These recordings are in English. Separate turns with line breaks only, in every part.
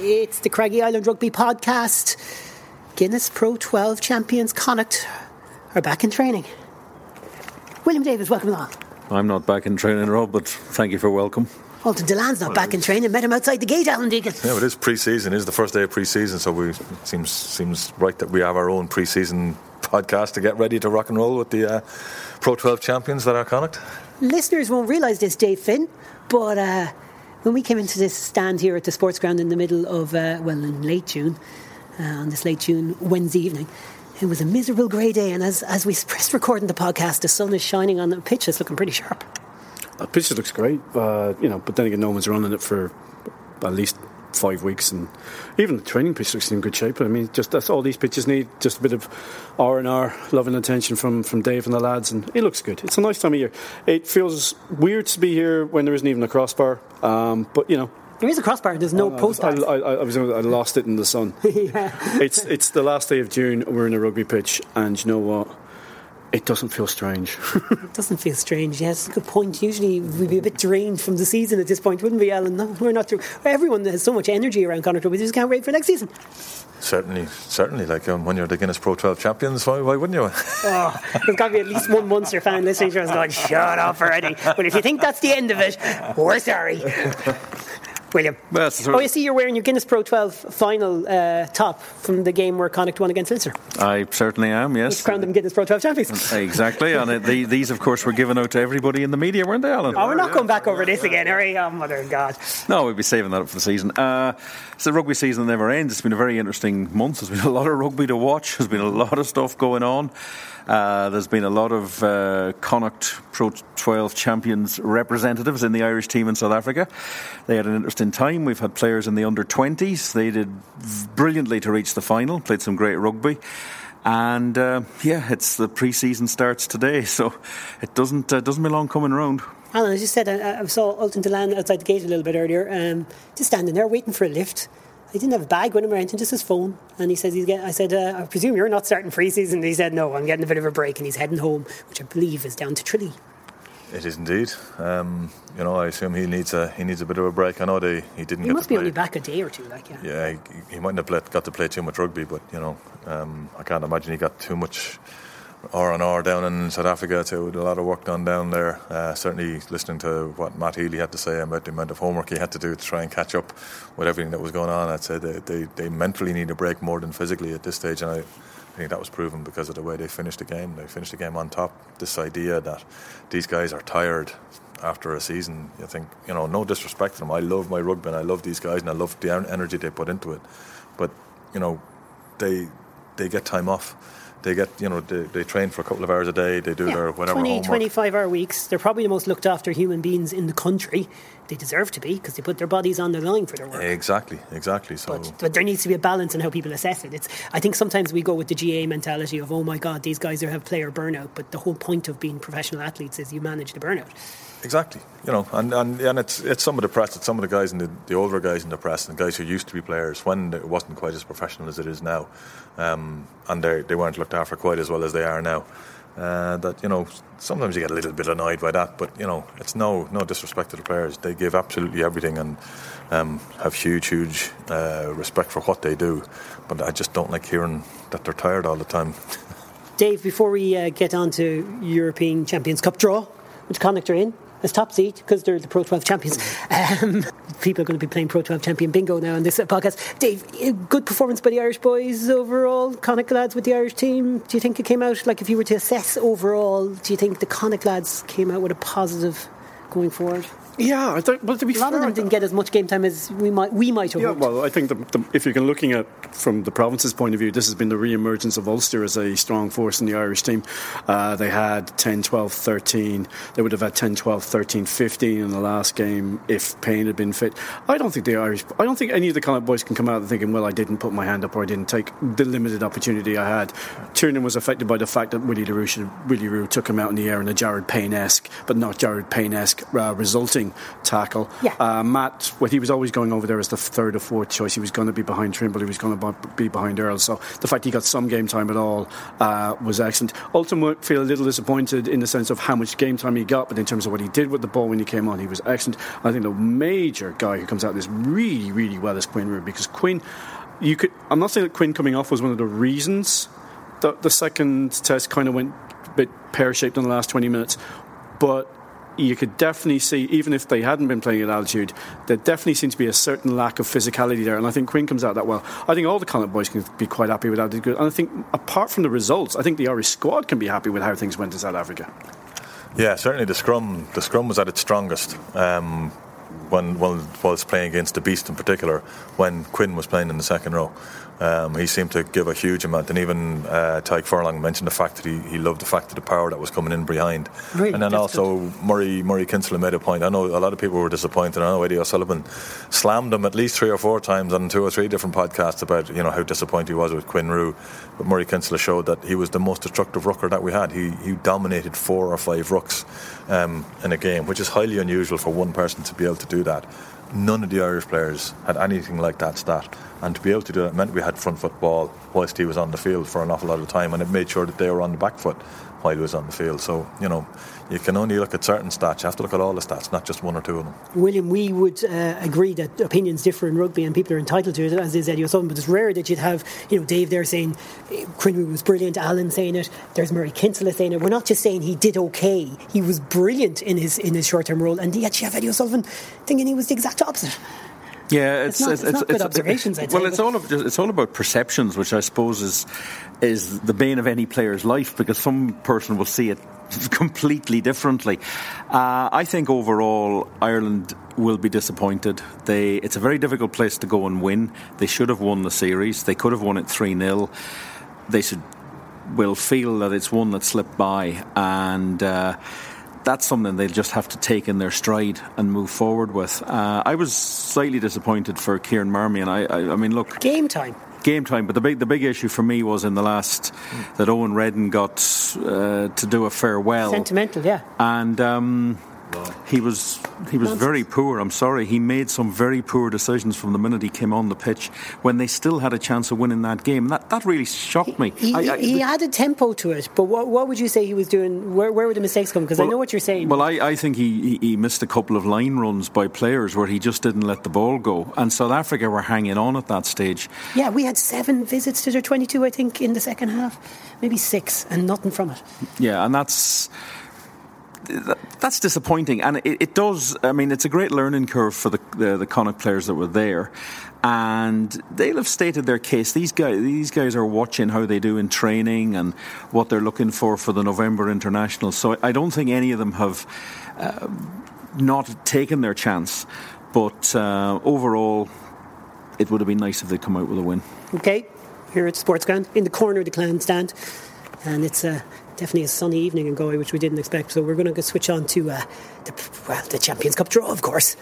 It's the Craggy Island Rugby Podcast. Guinness Pro 12 champions Connacht are back in training. William Davis, welcome along.
I'm not back in training, Rob, but thank you for welcome.
Ultan Dillane's not back in training. Met him outside the gate, Alan Deacon.
Yeah, it is pre-season. It is the first day of pre-season, so we, it seems seems right that we have our own pre-season podcast to get ready to rock and roll with the uh, Pro 12 champions that are Connacht.
Listeners won't realise this, Dave Finn, but uh, when we came into this stand here at the sports ground in the middle of, uh, well, in late June, uh, on this late June Wednesday evening, it was a miserable grey day, and as, as we pressed recording the podcast, the sun is shining on the pitch. It's looking pretty sharp.
The pitch looks great, uh, you know, but then again, no one's running it for at least five weeks, and even the training pitch looks in good shape. I mean, just that's all these pitches need. Just a bit of R and R, love and attention from from Dave and the lads, and it looks good. It's a nice time of year. It feels weird to be here when there isn't even a crossbar, um, but you know.
There is a crossbar. There's no
Uh,
post.
I, I, I was I lost it in the sun. It's it's the last day of June. We're in a rugby pitch, and you know what? It doesn't feel strange.
It doesn't feel strange. Yes, good point. Usually we'd be a bit drained from the season at this point, wouldn't we, Alan? No, we're not. Through. Everyone has so much energy around Connacht. We just can't wait for next season.
Certainly, certainly. Like um, when you're the Guinness Pro 12 champions, why, why wouldn't you?
Oh, there's got to be at least one Munster fan listening to us going, "Shut up already!" But if you think that's the end of it, we're sorry. William.
Well,
Oh, you see, you're wearing your Guinness Pro 12 final uh, top from the game where Connacht won against Ulster.
I certainly am,
Which
yes.
crowned them Guinness Pro 12 champions.
Exactly, and it, the, these, of course, were given out to everybody in the media, weren't they, Alan?
Oh, we're not going back over this again, are we? Oh, mother of God.
No, we'll be saving that up for the season. Uh, it's the rugby season that never ends. It's been a very interesting month. There's been a lot of rugby to watch. There's been a lot of stuff going on. Uh, there's been a lot of uh, Connacht Pro 12 champions representatives in the Irish team in South Africa. They had an interesting time. We've had players in the under 20s. They did brilliantly to reach the final, played some great rugby. And uh, yeah, it's the pre-season starts today, so it doesn't uh, doesn't be long coming round.
Alan, as you said, I, I saw Ultan Dillane outside the gate a little bit earlier, um, just standing there waiting for a lift. He didn't have a bag with him or anything, just his phone. And he says he's getting, I said, uh, I presume you're not starting pre-season. He said, no, I'm getting a bit of a break. And he's heading home, which I believe is down to Tralee.
It is indeed. Um, you know, I assume he needs a he needs a bit of a break. I know they he didn't
He
get
must be
play.
only back a day or two, like, yeah.
Yeah, he, he mightn't have let, got to play too much rugby, but you know, um, I can't imagine he got too much R and R down in South Africa. With a lot of work done down there. Uh, certainly, listening to what Matt Healy had to say about the amount of homework he had to do to try and catch up with everything that was going on, I'd say they, they, they mentally need a break more than physically at this stage, and I. I think that was proven because of the way they finished the game. They finished the game on top. This idea that these guys are tired after a season, I think, you know, no disrespect to them. I love my rugby and I love these guys and I love the energy they put into it. But, you know, they they get time off. They get, you know, they, they train for a couple of hours a day. They do their whatever
20,
homework.
25 hour weeks. They're probably the most looked after human beings in the country. They deserve to be because they put their bodies on the line for their work.
Exactly, exactly. So
But, but there needs to be a balance in how people assess it. It's, I think sometimes we go with the GA mentality of, oh my God, these guys are have player burnout. But the whole point of being professional athletes is you manage the burnout.
Exactly, you know, and, and, and it's it's some of the press, it's some of the guys in the, the older guys in the press, and the guys who used to be players when it wasn't quite as professional as it is now, um, and they they weren't looked after quite as well as they are now. Uh, that you know, sometimes you get a little bit annoyed by that, but you know, it's no no disrespect to the players. They give absolutely everything and um, have huge huge uh, respect for what they do. But I just don't like hearing that they're tired all the time.
Dave, before we uh, get on to European Champions Cup draw, which Connacht are in, as top seed because they're the Pro 12 champions. Um, people are going to be playing Pro 12 champion bingo now on this podcast. Dave, uh, good performance by the Irish boys overall. Connacht lads with the Irish team. Do you think it came out, like if you were to assess overall, do you think the Connacht lads came out with a positive going forward?
Yeah, I don't, well, to be
A lot
fair,
of them didn't get as much game time as we might we might have
Yeah,
hoped.
well, I think the, the, if you're looking at from the province's point of view, this has been the re-emergence of Ulster as a strong force in the Irish team. Uh, they had 10, 12, 13. They would have had 10, 12, 13, 15 in the last game if Payne had been fit. I don't think the Irish, I don't think any of the Connacht boys can come out thinking, well, I didn't put my hand up or I didn't take the limited opportunity I had. Tiernan was affected by the fact that Willie le Roux, Willie le Roux took him out in the air in a Jared Payne-esque, but not Jared Payne-esque uh, resulting tackle.
Yeah.
Uh, Matt, well, he was always going over there as the third or fourth choice. He was going to be behind Trimble. He was going to be behind Earl. So the fact he got some game time at all uh, was excellent. Ultim feel a little disappointed in the sense of how much game time he got, but in terms of what he did with the ball when he came on, he was excellent. I think the major guy who comes out of this really, really well is Quinn Roux because Quinn, you could. I'm not saying that Quinn coming off was one of the reasons that the second test kind of went a bit pear shaped in the last 20 minutes, but you could definitely see, even if they hadn't been playing at altitude, there definitely seemed to be a certain lack of physicality there. And I think Quinn comes out that well. I think all the Connacht boys can be quite happy with that. And I think, apart from the results, I think the Irish squad can be happy with how things went in South Africa.
Yeah, certainly the scrum. The scrum was at its strongest. Um, when, when was playing against the Beast in particular, when Quinn was playing in the second row. Um, he seemed to give a huge amount, and even uh, Tadhg Furlong mentioned the fact that he, he loved the fact of the power that was coming in behind.
Right,
and then also good. Murray Murray Kinsella made a point. I know a lot of people were disappointed. I know Eddie O'Sullivan slammed him at least three or four times on two or three different podcasts about you know how disappointed he was with Quinn Roux. But Murray Kinsella showed that he was the most destructive rucker that we had. He he dominated four or five rucks um, in a game, which is highly unusual for one person to be able to do that none of the Irish players had anything like that stat. And to be able to do that meant we had front foot ball whilst he was on the field for an awful lot of time, and it made sure that they were on the back foot while he was on the field. So, you know, you can only look at certain stats. You have to look at all the stats, not just one or two of them.
William, we would uh, agree that opinions differ in rugby and people are entitled to it, as is Eddie O'Sullivan, but it's rare that you'd have, you know, Dave there saying eh, was brilliant, Alan saying it, there's Murray Kinsella saying it. We're not just saying he did okay, he was brilliant in his in his short term role, and yet you have Eddie O'Sullivan thinking he was the exact opposite.
Yeah, it's,
it's, not, it's, it's, not good observations.
well, it's all of, it's all about perceptions, which I suppose is is the bane of any player's life because some person will see it completely differently. Uh, I think overall Ireland will be disappointed. They it's a very difficult place to go and win. They should have won the series. They could have won it three 0 They should will feel that it's one that slipped by and. Uh, that's something they'll just have to take in their stride and move forward with. Uh, I was slightly disappointed for Kieran Marmion. I, I, I mean, look,
game time
game time. But the big the big issue for me was in the last that Eoin Reddan got uh, to do a farewell.
Sentimental, yeah.
And um, he was he was very poor. I'm sorry. He made some very poor decisions from the minute he came on the pitch when they still had a chance of winning that game. That that really shocked me.
He, I, I, he added tempo to it, but what, what would you say he was doing? Where, where were the mistakes coming? Because well, I know what you're saying.
Well, I, I think he, he missed a couple of line runs by players where he just didn't let the ball go, and South Africa were hanging on at that stage.
Yeah, we had seven visits to their 22, I think, in the second half, maybe six, and nothing from it.
Yeah, and that's that's disappointing, and it, it, does. I mean, it's a great learning curve for the, the, the Connacht players that were there, and they'll have stated their case. These guys, these guys are watching how they do in training and what they're looking for for the November international. So I don't think any of them have uh, not taken their chance, but uh, overall, it would have been nice if they'd come out with a win.
Okay, here at Sports Ground in the corner of the clan stand, and it's a definitely a sunny evening in Galway, which we didn't expect. So we're going to switch on to uh, the, well, the Champions Cup draw, of course.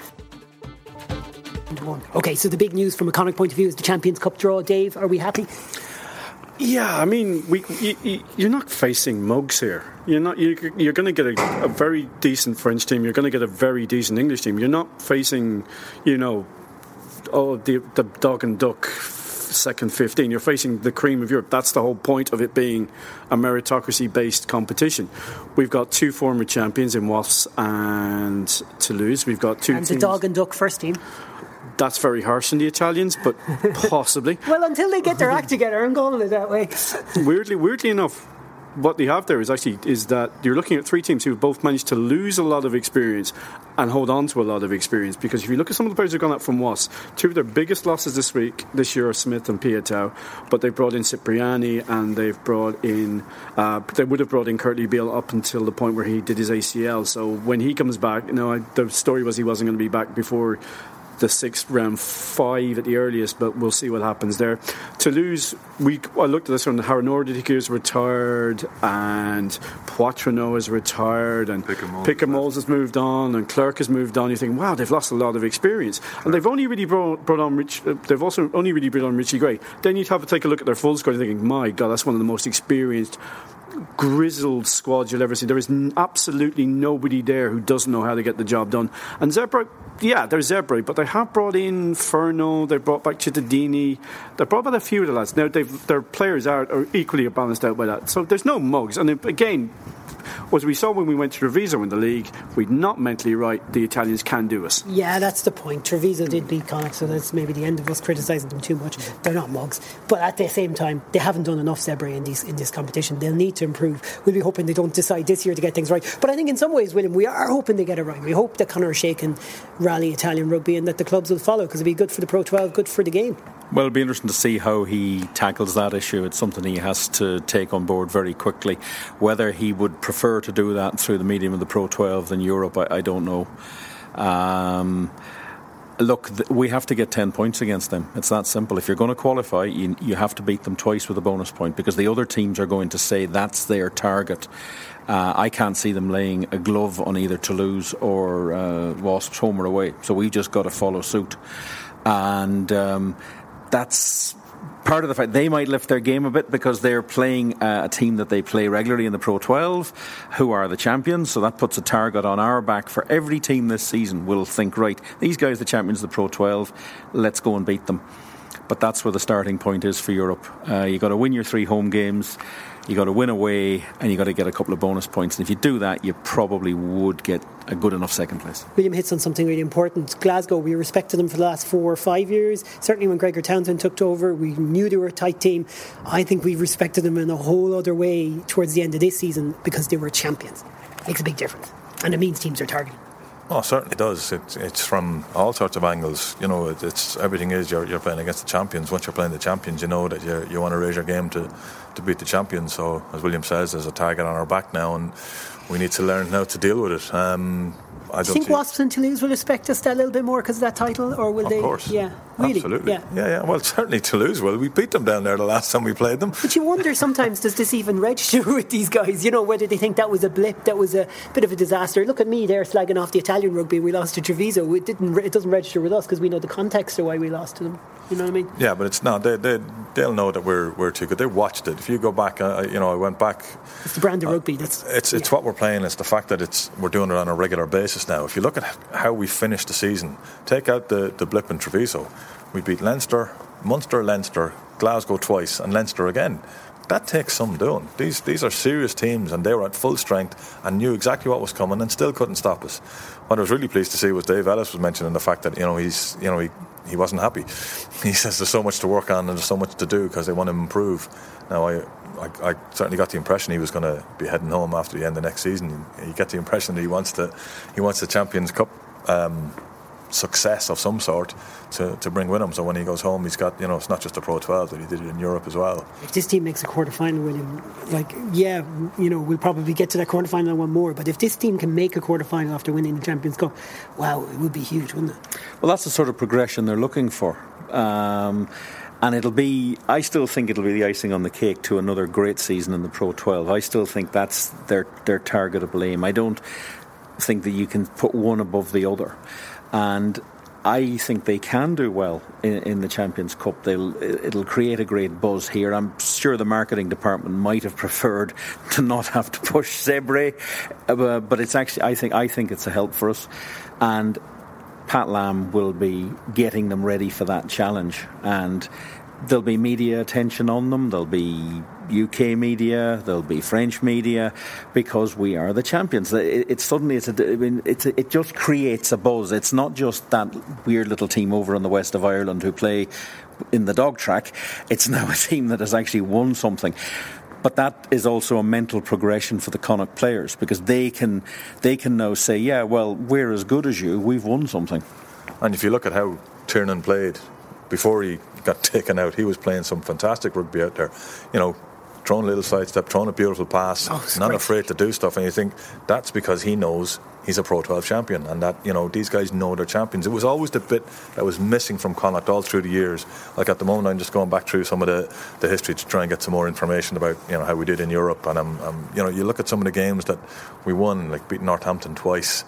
Okay, so the big news from a Connacht point of view is the Champions Cup draw. Dave, are we happy?
Yeah, I mean, we, you, are not facing mugs here. You're not. You're, you're going to get a, a, very decent French team. You're going to get a very decent English team. You're not facing, you know, oh the the dog and duck second 15. You're facing the cream of Europe. That's the whole point of it being a meritocracy based competition. We've got two former champions in Wasps and Toulouse. We've got two.
And the dog and duck first team.
That's very harsh on the Italians, but possibly.
well, until they get their act together, I'm going it that way.
weirdly, weirdly enough, what they have there is actually is that you're looking at three teams who have both managed to lose a lot of experience and hold on to a lot of experience. Because if you look at some of the players who've gone up from Was, two of their biggest losses this week, this year, are Smith and Piutau. But they've brought in Cipriani and they've brought in, uh, they would have brought in Kurtley Beale up until the point where he did his ACL. So when he comes back, you know, I, the story was he wasn't going to be back before the sixth round five at the earliest, but we'll see what happens there. Toulouse, we I looked at this one. Harnor is retired, and Poitrenaud is retired, and Picamoles has moved on, and Clerc has moved on. You think, wow, they've lost a lot of experience, and they've only really brought, brought on Rich. Uh, they've also only really brought on Richie Gray. Then you'd have to take a look at their full squad, and thinking, my God, that's one of the most experienced grizzled squad you'll ever see. There is absolutely nobody there who doesn't know how to get the job done. And Zebre, yeah, they're Zebre, but they have brought in Furno, they brought back Cittadini, they brought back a few of the lads. Now, their players are, are equally balanced out by that. So there's no mugs. And uh, again, was we saw when we went to Treviso in the league, we're not mentally right. The Italians can do us.
Yeah, that's the point. Treviso did beat Connacht, so that's maybe the end of us criticising them too much. They're not mugs, but at the same time, they haven't done enough Zebre in these in this competition. They'll need to improve. We'll be hoping they don't decide this year to get things right. But I think in some ways, William, we are hoping they get it right. We hope that Conor O'Shea can rally Italian rugby and that the clubs will follow because it'll be good for the Pro 12, good for the game.
Well, it'll be interesting to see how he tackles that issue. It's something he has to take on board very quickly. Whether he would prefer to do that through the medium of the Pro 12 than Europe, I, I don't know. Um, look, th- we have to get 10 points against them. It's that simple. If you're going to qualify, you, you have to beat them twice with a bonus point because the other teams are going to say that's their target. Uh, I can't see them laying a glove on either Toulouse or uh, Wasps home or away. So we've just got to follow suit. And. Um, that's part of the fact they might lift their game a bit because they're playing uh, a team that they play regularly in the Pro 12, who are the champions. So that puts a target on our back for every team this season. Will think, right, these guys, the champions of the Pro 12, let's go and beat them. But that's where the starting point is for Europe. Uh, you've got to win your three home games you got to win away and you got to get a couple of bonus points. And if you do that, you probably would get a good enough second place.
William hits on something really important. Glasgow, we respected them for the last four or five years. Certainly when Gregor Townsend took over, we knew they were a tight team. I think we respected them in a whole other way towards the end of this season because they were champions. Makes a big difference. And it means teams are targeting.
Oh, certainly does. It, it's from all sorts of angles. You know, it, it's everything is you're, you're playing against the champions. Once you're playing the champions, you know that you you want to raise your game to, to beat the champions. So, as William says, there's a target on our back now, and we need to learn how to deal with it. Um,
I do you think Wasps and Toulouse will respect us a little bit more because of that title, or will
of
they?
Of course,
yeah, really,
absolutely,
yeah.
yeah, yeah. Well, certainly Toulouse will. We beat them down there the last time we played them.
But you wonder sometimes does this even register with these guys? You know, whether they think that was a blip, that was a bit of a disaster. Look at me there slagging off the Italian rugby. We lost to Treviso. It didn't. It doesn't register with us because we know the context of why we lost to them. You know what I mean?
Yeah, but it's not. They, they, they'll know that we're, we're too good. They watched it. If you go back, uh, you know, I went back.
It's the brand of uh, rugby. That's
it's it's yeah. what we're playing. It's the fact that it's we're doing it on a regular basis now. If you look at how we finished the season, take out the the blip in Treviso, we beat Leinster, Munster, Leinster, Glasgow twice, and Leinster again. That takes some doing. These these are serious teams, and they were at full strength and knew exactly what was coming, and still couldn't stop us. What I was really pleased to see was Dave Ellis was mentioning the fact that you know he's you know he he wasn't happy. He says there's so much to work on and there's so much to do because they want to improve. Now, I, I, I, certainly got the impression he was going to be heading home after the end of next season. You get the impression that he wants to, he wants the Champions Cup um, success of some sort to, to bring with him. So when he goes home, he's got, you know, it's not just the Pro 12, but he did it in Europe as well.
If this team makes a quarter final, William, like, yeah, you know, we'll probably get to that quarter final and one more. But if this team can make a quarter final after winning the Champions Cup, wow, it would be huge, wouldn't it?
Well, that's the sort of progression they're looking for. Um, and it'll be, I still think it'll be the icing on the cake to another great season in the Pro 12. I still think that's their, their targetable aim. I don't think that you can put one above the other and I think they can do well in, in, the Champions Cup. They'll, it'll create a great buzz here. I'm sure the marketing department might have preferred to not have to push Zebre, uh, but it's actually I think I think it's a help for us, and Pat Lam will be getting them ready for that challenge and there'll be media attention on them. There'll be UK media. There'll be French media because we are the champions. It, it suddenly it's a, I mean, it's a, it just creates a buzz. It's not just that weird little team over in the west of Ireland who play in the dog track. It's now a team that has actually won something. But that is also a mental progression for the Connacht players because they can they can now say, yeah, well, we're as good as you. We've won something.
And if you look at how Tiernan played before he got taken out, he was playing some fantastic rugby out there. You know, throwing a little sidestep, throwing a beautiful pass, oh, not great. afraid to do stuff. And you think that's because he knows he's a Pro 12 champion and that, you know, these guys know they're champions. It was always the bit that was missing from Connacht all through the years. Like at the moment, I'm just going back through some of the, the history to try and get some more information about, you know, how we did in Europe. And, I'm, I'm you know, you look at some of the games that we won, like beating Northampton twice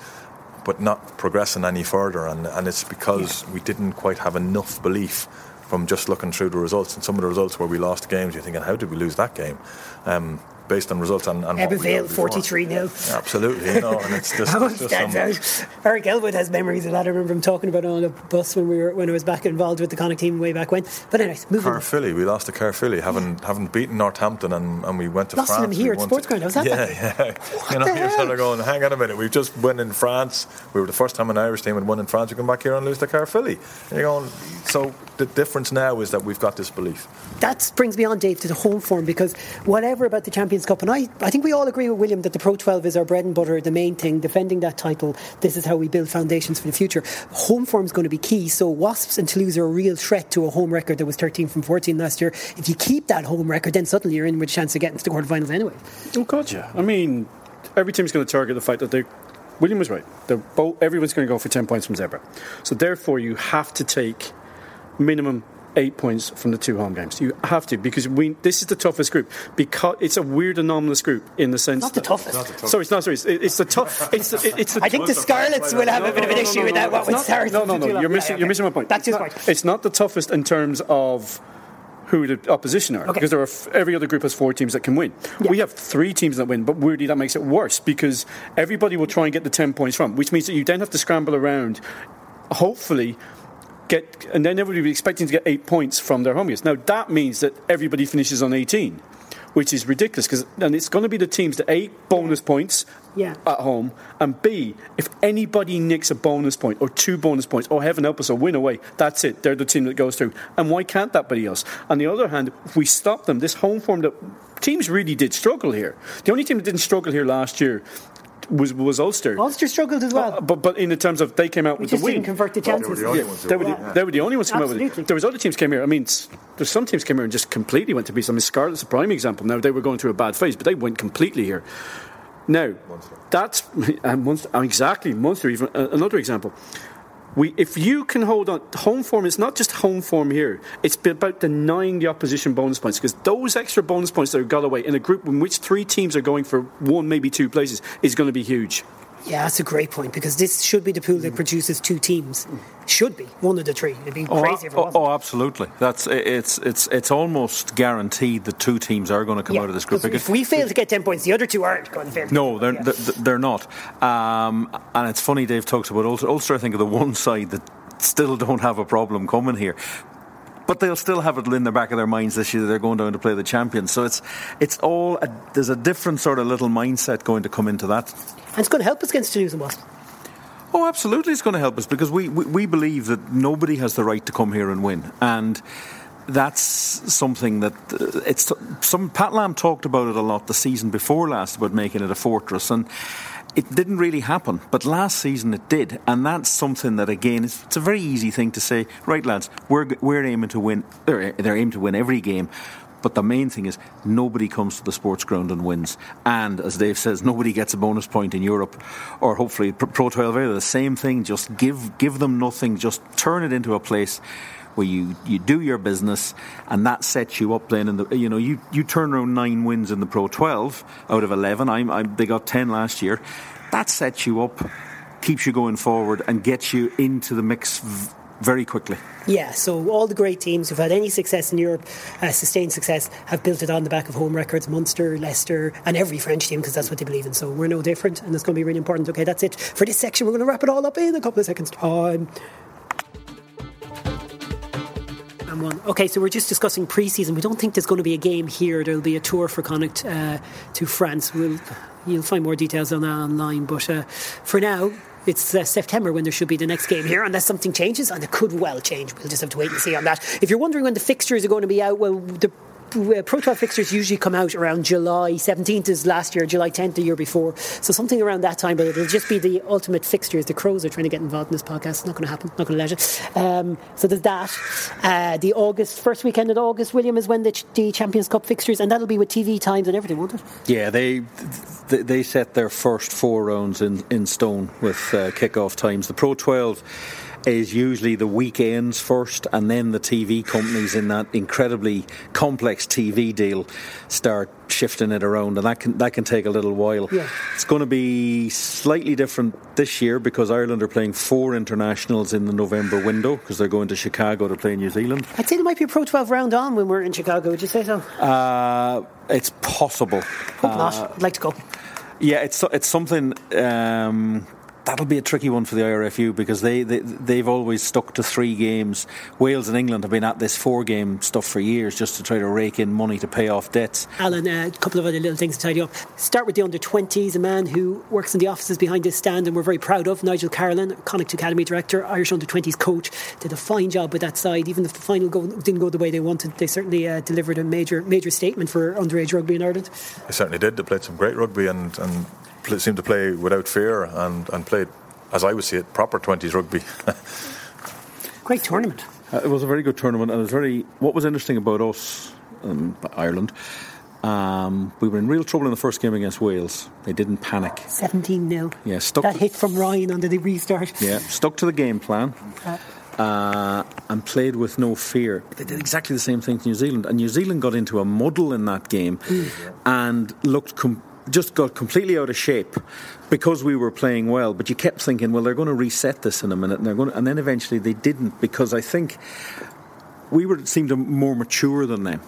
but not progressing any further. And, and it's because yeah. we didn't quite have enough belief from just looking through the results. And some of the results where we lost games, you're thinking, how did we lose that game? Um, based on results and, and
Ebbw 43 nil.
Absolutely, you know, and it's just,
That one
just
stands
some-
out. Eric Elwood has memories of that. I remember him talking about on a bus when we were when I was back involved with the Connacht team way back when. But anyways, moving. on.
Caerphilly, we lost to Caerphilly, haven't haven't beaten Northampton, and, and we went to
Lost
France.
them here
we
at Sports Ground. Was at
yeah,
that
yeah. you know, you're sort of going, hang on a minute. We've just won in France. We were the first time an Irish team had won in France. We come back here and lose to Caerphilly. And you're going. So the difference now is that we've got this belief.
that brings me on, Dave, to the home form because whatever about the Champions Cup, and I, I think we all agree with William that the Pro 12 is our bread and butter, the main thing, defending that title. This is how we build foundations for the future. Home form is going to be key. So Wasps and Toulouse are a real threat to a home record that was 13 from 14 last year. If you keep that home record, then suddenly you're in with a chance of getting to the quarterfinals anyway.
Oh God, yeah. I mean, every team's going to target the fact that they. William was right. Both, everyone's going to go for ten points from Zebre. So therefore, you have to take minimum eight points from the two home games. You have to because we. This is the toughest group because it's a weird anomalous group in the sense
Not the
that-
toughest.
Sorry, it's not. Sorry, it's, it's the tough. It's the, it's the
I think the Scarlets will have a bit of an
no, no,
issue
no,
with
no,
that.
no,
What with
it's
Saracens
No, no, no. You're
Yeah,
missing.
okay.
You're missing my point.
That's
it's not,
point.
It's not the toughest in terms of who the opposition are, because there are f- every other group has four teams that can win. We have three teams that win, but weirdly that makes it worse because everybody will try and get the ten points from, which means that you then have to scramble around. Hopefully. Get, and then everybody will be expecting to get eight points from their home games. Now that means that everybody finishes on 18, which is ridiculous because and it's going to be the teams that a bonus points
Yeah.
at home, and B, if anybody nicks a bonus point or two bonus points, or heaven help us, a win away, that's it. They're the team that goes through. And why can't that be us? On the other hand, if we stop them, this home form that teams really did struggle here. The only team that didn't struggle here last year was was Ulster.
Ulster struggled as well.
Uh, but but in the terms of they came out
we
with
just
the win.
didn't convert the
Well, they were
chances.
the only
Yeah,
ones who
they were,
won.
the, they were the only ones who came out with
Absolutely.
it. There was other teams came here. I mean, s- there's some teams came here and just completely went to pieces. I mean, Scarlet's a prime example. Now they were going through a bad phase, but they went completely here. Now that's and Munster, uh, exactly Munster. Even uh, another example. We, if you can hold on, home form is not just home form here. It's about denying the opposition bonus points because those extra bonus points that are got away in a group in which three teams are going for one, maybe two places, is going to be huge.
Yeah, that's a great point because this should be the pool that produces two teams. Should be one of the three. It'd be
Oh,
crazy if it
oh,
wasn't.
oh, absolutely. That's it's it's it's almost guaranteed that two teams are going to come
Yeah,
out of this group.
'cause if we fail to get 10 points, the other two aren't going to fail.
No, they're,
Yeah.
they're, they're not. Um, and it's funny, Dave talks about Ulster. Ulster, I think, are the one side that still don't have a problem coming here. But they'll still have it in the back of their minds this year that they're going down to play the champions. So it's it's all a, there's a different sort of little mindset going to come into that.
And it's going to help us against Toulouse and Wasps.
Oh, absolutely, it's going to help us because we, we, we believe that nobody has the right to come here and win, and that's something that uh, it's some. Pat Lam talked about it a lot the season before last about making it a fortress, and it didn't really happen. But last season it did, and that's something that again it's, a very easy thing to say. Right, lads, we're we're aiming to win. They're, they're aiming to win every game. But the main thing is nobody comes to the sports ground and wins. And as Dave says, nobody gets a bonus point in Europe or hopefully Pro- Pro 12 area. The same thing. Just give give them nothing. Just turn it into a place where you, you do your business and that sets you up then in the you know you, you turn around nine wins in the Pro 12 out of 11 I'm, I'm, they got 10 last year that sets you up keeps you going forward and gets you into the mix v- very quickly
Yeah, so all the great teams who've had any success in Europe, uh, sustained success, have built it on the back of home records. Munster, Leicester, and every French team because that's what they believe in. So we're no different, and it's going to be really important. Okay, that's it for this section. We're going to wrap it all up in a couple of seconds' time. And one. Okay, so we're just discussing pre-season. We don't think there's going to be a game here. There'll be a tour for Connacht uh, to France. We'll, you'll find more details on that online. But uh, for now, it's uh, September when there should be the next game here, unless something changes, and it could well change. We'll just have to wait and see on that. If you're wondering when the fixtures are going to be out, well, the Pro 12 fixtures usually come out around July 17th is last year, July 10th the year before. So something around that time, but it'll just be the ultimate fixtures. The Crows are trying to get involved in this podcast. It's not going to happen. Not going to let it. Um, so there's that. Uh, the August, first weekend of August, William, is when the, ch- the Champions Cup fixtures, and that'll be with TV times and everything, won't it?
Yeah, they they, they set their first four rounds in, in stone with uh, kick-off times. The Pro 12 is usually the weekends first, and then the TV companies in that incredibly complex TV deal start shifting it around, and that can that can take a little while.
Yeah.
It's going to be slightly different this year because Ireland are playing four internationals in the November window because they're going to Chicago to play New Zealand.
I'd say there might be a Pro 12 round on when we're in Chicago. Would you say so?
Uh, it's possible.
Hope not. I'd like to go.
Yeah, it's it's something. Um, that'll be a tricky one for the IRFU because they, they they've always stuck to three games. Wales and England have been at this four game stuff for years just to try to rake in money to pay off debts.
Alan, uh, a couple of other little things to tidy up. Start with the under 20s, a man who works in the offices behind this stand and we're very proud of, Nigel Carolan, Connacht Academy director, Irish under 20s coach, did a fine job with that side. Even if the final go, didn't go the way they wanted, they certainly uh, delivered a major major statement for underage rugby in Ireland.
They certainly did. They played some great rugby and, and seemed to play without fear and, and played, as I would see it, proper 20s rugby.
Great tournament.
Uh, it was a very good tournament, and it was very. What was interesting about us, um, Ireland, um, we were in real trouble in the first game against Wales. They didn't panic.
17 0.
Yeah, stuck.
That
to,
hit from Ryan under the restart.
Yeah, stuck to the game plan. Uh, and played with no fear. They did exactly the same thing to New Zealand, and New Zealand got into a muddle in that game, and looked com- just got completely out of shape because we were playing well. But you kept thinking, well, they're going to reset this in a minute, and they're going, to, and then eventually they didn't because I think we were seemed more mature than them.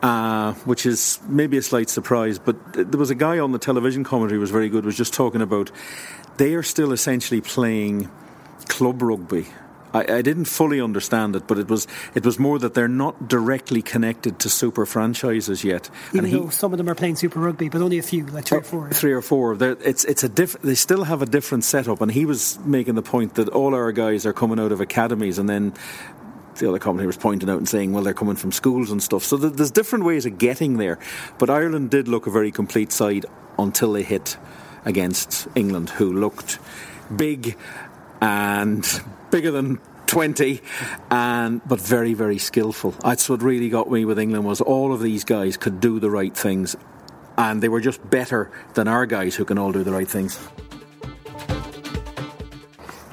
Uh, which is maybe a slight surprise, but there was a guy on the television commentary who was very good. Was just talking about they are still essentially playing club rugby. I, I, didn't fully understand it, but it was it was more that they're not directly connected to super franchises yet.
Even and though some of them are playing super rugby, but only a few, like three or oh, four.
Three or four. They're, it's it's a diff, They still have a different setup, and he was making the point that all our guys are coming out of academies, and then the other company was pointing out and saying, well, they're coming from schools and stuff. So there's different ways of getting there. But Ireland did look a very complete side until they hit against England, who looked big and bigger than 20 and but very very skillful that's what really got me with England was all of these guys could do the right things and they were just better than our guys who can all do the right things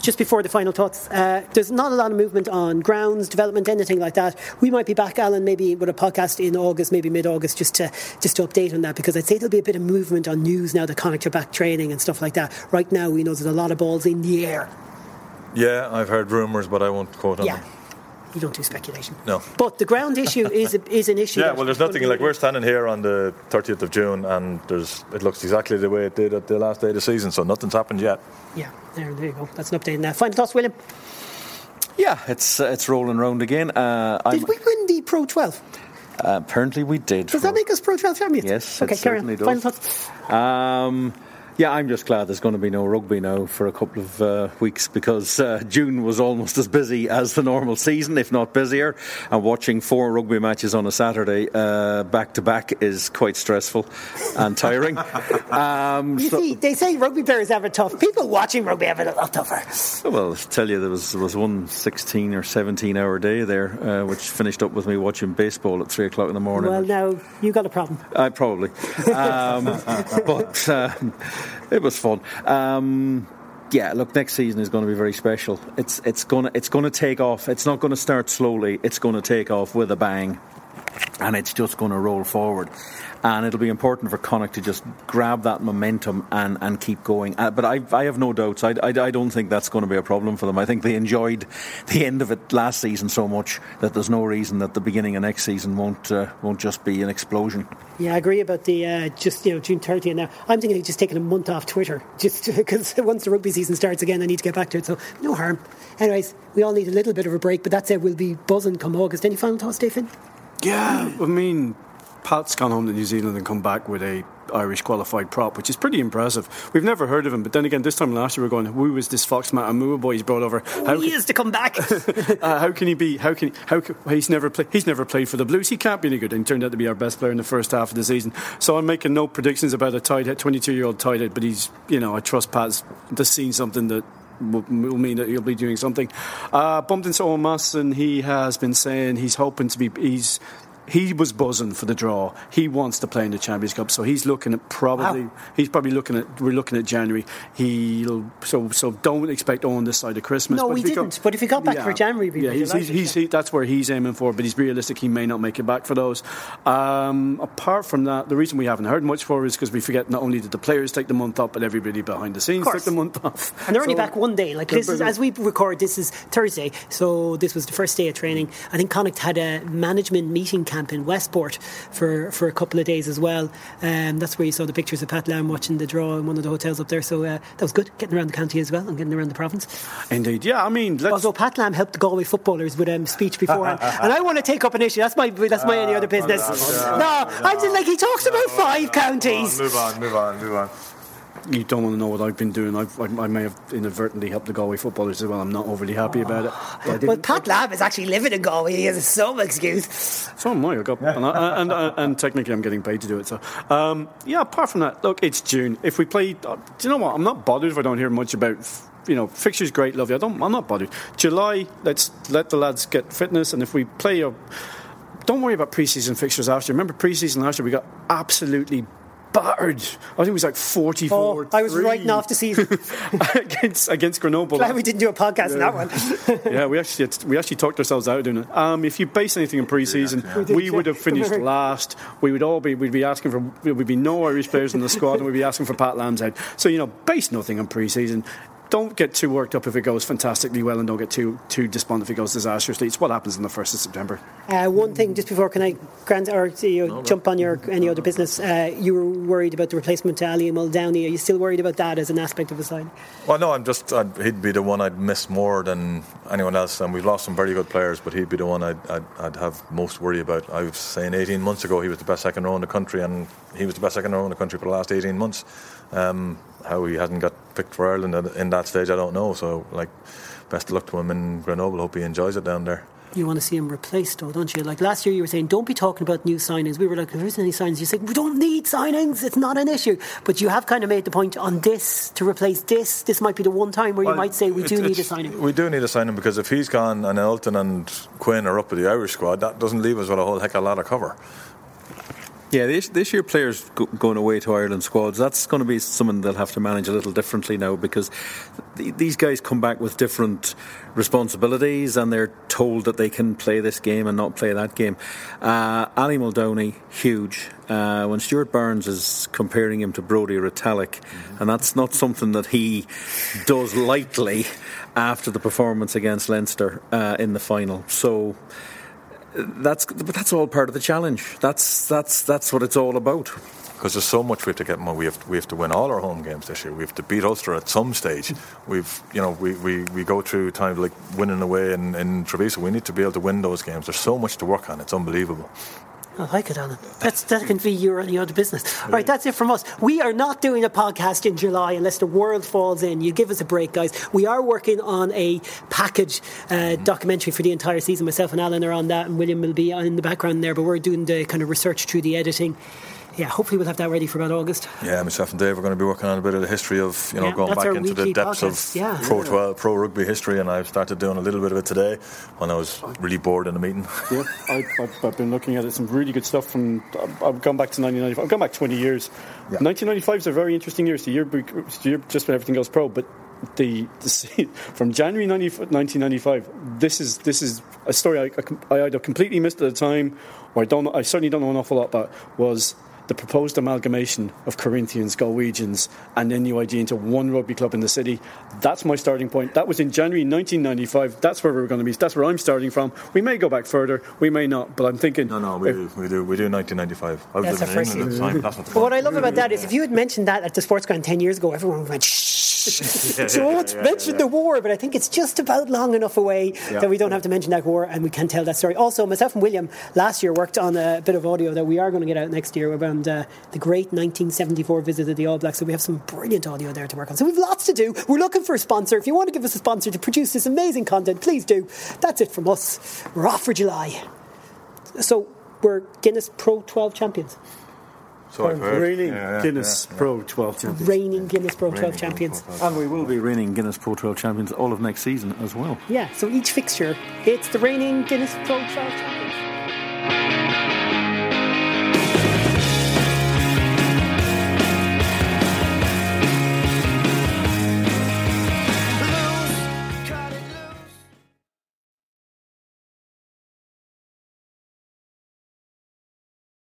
just before the final thoughts, uh, there's not a lot of movement on grounds development, anything like that. We might be back, Alan, maybe with a podcast in August, maybe mid-August, just to just to update on that because I'd say there'll be a bit of movement on news now that Connacht are back training and stuff like that. Right now, we know there's a lot of balls in the air.
Yeah, I've heard rumours, but I won't quote on
yeah.
them.
You don't do speculation.
No.
But the ground issue is a, is an issue.
Yeah, well, there's nothing like we're standing here on the 30th of June, and there's it looks exactly the way it did at the last day of the season. So nothing's happened yet.
Yeah, there, there you go. That's an update. Now, final thoughts, William.
Yeah, it's uh, it's rolling round again. Uh,
did I'm, we win the Pro 12?
Uh, apparently, we did.
Does that make us Pro 12 champions?
Yes,
okay,
it
carry
certainly
on.
does.
Final thoughts.
Um, yeah, I'm just glad there's going to be no rugby now for a couple of uh, weeks because uh, June was almost as busy as the normal season, if not busier. And watching four rugby matches on a Saturday back to back is quite stressful and tiring.
Um, you so, see, they say rugby players have it tough. People watching rugby have it a lot tougher.
Well, I tell you, there was there was one 16 or 17 hour day there, uh, which finished up with me watching baseball at three o'clock in the morning.
Well, now you got a problem.
I probably, um, but. Um, it was fun. Um, yeah, look, next season is going to be very special. It's it's to it's to take off. It's not going to start slowly. It's going to take off with a bang, and it's just going to roll forward. And it'll be important for Connacht to just grab that momentum and, and keep going. Uh, but I, I have no doubts. I, I, I don't think that's going to be a problem for them. I think they enjoyed the end of it last season so much that there's no reason that the beginning of next season won't uh, won't just be an explosion.
Yeah, I agree about the uh, just you know June 30th. Now I'm thinking of just taking a month off Twitter just because once the rugby season starts again, I need to get back to it. So no harm. Anyways, we all need a little bit of a break, but that's it. We'll be buzzing come August. Any final thoughts, Stephen?
Yeah, I mean, Pat's gone home to New Zealand and come back with a Irish qualified prop, which is pretty impressive. We've never heard of him, but then again, this time last year we are going, who was this Fox Matamua boy he's brought over?
How he can, is to come back.
uh, how can he be? How can how can, he's never played? He's never played for the Blues. He can't be any good. And he turned out to be our best player in the first half of the season. So I'm making no predictions about a tight head, 22 year old tight head, but he's you know I trust Pat's just seen something that will mean that he'll be doing something. Uh, bumped into Owen and he has been saying he's hoping to be. He's he was buzzing for the draw. He wants to play in the Champions Cup, so he's looking at probably wow. he's probably looking at we're looking at January. He'll so so don't expect on this side of Christmas.
No, but we didn't. But if he got back yeah, for January,
yeah, he's, he's, he's, he, that's where he's aiming for. But he's realistic; he may not make it back for those. Um, apart from that, the reason we haven't heard much for is because we forget not only did the players take the month off, but everybody behind the scenes took the month off.
And they're so, only back one day. Like this is as we record. This is Thursday, so this was the first day of training. I think Connacht had a management meeting camp in Westport for, for a couple of days as well. Um, that's where you saw the pictures of Pat Lam watching the draw in one of the hotels up there. So uh, that was good, getting around the county as well and getting around the province.
Indeed, yeah. I mean,
although Pat Lam helped the Galway footballers with a um, speech beforehand, and I want to take up an issue. That's my that's my any other business. no, I'm just like he talks about five counties.
Move on, move on, move on
you don't want to know what I've been doing. I've, I, I may have inadvertently helped the Galway footballers as well. I'm not overly happy about
it. Well, Pat Lam is actually living in Galway. He has some excuse.
So am I. I got, and, I, and, and, and, technically, I'm getting paid to do it. So, um, yeah. Apart from that, look, it's June. If we play, uh, do you know what? I'm not bothered if I don't hear much about you know, fixtures great, lovely. I don't, I'm not bothered. July, let's let the lads get fitness, and if we play, a, don't worry about preseason fixtures after. Remember preseason last year, we got absolutely battered. I think it was like 44. Oh,
I was writing off the season
against against Grenoble.
Glad we didn't do a podcast yeah. on
that one. yeah, we actually we actually talked ourselves out doing it. Um, if you base anything in pre-season, yeah, yeah. we, we would have finished last. We would all be we'd be asking for we'd be no Irish players in the squad, and we'd be asking for Pat Lam's out. So you know, base nothing on pre-season don't get too worked up if it goes fantastically well, and don't get too too despondent if it goes disastrously. It's what happens on the first of September.
Uh, one thing, just before, can I grant or you no, jump on your any other business? Uh, you were worried about the replacement to Aly Muldowney. Are you still worried about that as an aspect of the side?
Well, no, I'm just I'd, he'd be the one I'd miss more than anyone else, and we've lost some very good players, but he'd be the one I'd, I'd, I'd have most worry about. I was saying 18 months ago he was the best second row in the country, and he was the best second row in the country for the last 18 months. Um, how he hasn't got picked for Ireland in that stage, I don't know. So, like, best of luck to him in Grenoble. Hope he enjoys it down there.
You want to see him replaced, though, don't you? Like last year, you were saying, don't be talking about new signings. We were like, if there isn't any signings. You said, we don't need signings. It's not an issue. But you have kind of made the point on this to replace this. This might be the one time where well, you might say we do need a signing.
We do need a signing because if he's gone and Elton and Quinn are up with the Irish squad, that doesn't leave us with a whole heck of a lot of cover.
Yeah, this, this year players go, going away to Ireland squads, that's going to be something they'll have to manage a little differently now because th- these guys come back with different responsibilities and they're told that they can play this game and not play that game. Uh, Aly Muldowney, huge. Uh, when Stuart Barnes is comparing him to Brodie Retallick, mm-hmm. and that's not something that he does lightly after the performance against Leinster uh, in the final. So that's but that's all part of the challenge. That's that's that's what it's all about.
Because there's so much we have to get. We have we have to win all our home games this year. We have to beat Ulster at some stage. We've you know we, we, we go through times like winning away in, in Treviso. We need to be able to win those games. There's so much to work on. It's unbelievable.
I like it, Alan. That's, that can be your any other business. All right, that's it from us. We are not doing a podcast in July unless the world falls in. You give us a break, guys. We are working on a package uh, documentary for the entire season. Myself and Alan are on that, and William will be in the background there, but we're doing the kind of research through the editing yeah, hopefully we'll have that ready for about August.
Yeah, myself and Dave are going to be working on a bit of the history of you know yeah, going back into the depths podcast. of yeah. pro 12, pro rugby history, and I've started doing a little bit of it today when I was really bored in a meeting.
Yeah, I, have been looking at it. Some really good stuff from. I've gone back to 1995. I've gone back 20 years. Yeah. 1995 is a very interesting year. It's the year, it's the year just when everything goes pro, but. The, the from January 90, 1995, this is this is a story I, I, either completely missed at the time, or I don't. I certainly don't know an awful lot about. Was the proposed amalgamation of Corinthians, Galwegians, and NUIG into one rugby club in the city. That's my starting point. That was in January 1995. That's where we're going to be. That's where I'm starting from. We may go back further, we may not, but I'm thinking.
No, no, we, if, do, we do. We do 1995. I was
that's in England at the time. That's what, but what I love about that is if you had mentioned that at the sports ground 10 years ago, everyone would have went, shh. so don't yeah, mention yeah. the war, but I think it's just about long enough away that we don't have to mention that war and we can tell that story. Also, myself and William last year worked on a bit of audio that we are going to get out next year about uh, the great 1974 visit of the All Blacks. So we have some brilliant audio there to work on. So we've lots to do. We're looking for a sponsor. If you want to give us a sponsor to produce this amazing content, please do. That's it from us. We're off for July. So we're Guinness Pro 12 champions.
So oh,
reigning yeah, yeah, Guinness yeah, Pro 12 champions.
Reigning Guinness Pro 12 champions.
And we will be reigning Guinness Pro 12 champions all of next season as well.
Yeah, so each fixture, it's the reigning Guinness Pro 12 champions.